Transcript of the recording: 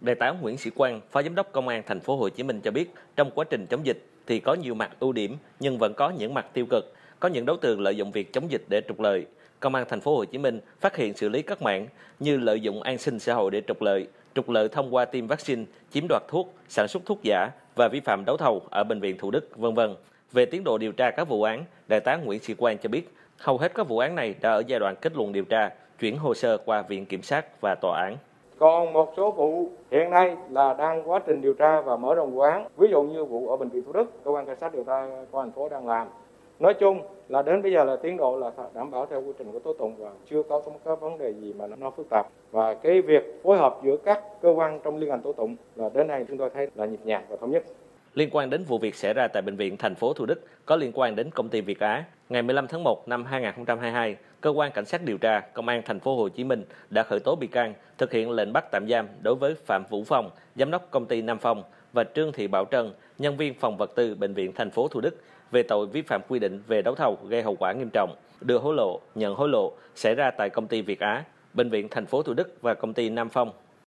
Đại tá Nguyễn Sĩ Quang, Phó Giám đốc Công an thành phố Hồ Chí Minh cho biết, trong quá trình chống dịch thì có nhiều mặt ưu điểm nhưng vẫn có những mặt tiêu cực, có những đối tượng lợi dụng việc chống dịch để trục lợi. Công an thành phố Hồ Chí Minh phát hiện xử lý các mạng như lợi dụng an sinh xã hội để trục lợi, trục lợi thông qua tiêm vaccine, chiếm đoạt thuốc, sản xuất thuốc giả và vi phạm đấu thầu ở bệnh viện Thủ Đức, vân vân. Về tiến độ điều tra các vụ án, đại tá Nguyễn Sĩ Quang cho biết, hầu hết các vụ án này đã ở giai đoạn kết luận điều tra, chuyển hồ sơ qua viện kiểm sát và tòa án. Còn một số vụ hiện nay là đang quá trình điều tra và mở rộng vụ án. Ví dụ như vụ ở bệnh viện Thủ Đức, cơ quan cảnh sát điều tra công an thành phố đang làm. Nói chung là đến bây giờ là tiến độ là đảm bảo theo quy trình của tố tụng và chưa có có vấn đề gì mà nó phức tạp. Và cái việc phối hợp giữa các cơ quan trong liên ngành tố tụng là đến nay chúng tôi thấy là nhịp nhàng và thống nhất. Liên quan đến vụ việc xảy ra tại bệnh viện thành phố Thủ Đức có liên quan đến công ty Việt Á, ngày 15 tháng 1 năm 2022, cơ quan cảnh sát điều tra công an thành phố Hồ Chí Minh đã khởi tố bị can, thực hiện lệnh bắt tạm giam đối với Phạm Vũ Phong, giám đốc công ty Nam Phong và Trương Thị Bảo Trân, nhân viên phòng vật tư bệnh viện thành phố Thủ Đức về tội vi phạm quy định về đấu thầu gây hậu quả nghiêm trọng, đưa hối lộ, nhận hối lộ xảy ra tại công ty Việt Á, bệnh viện thành phố Thủ Đức và công ty Nam Phong.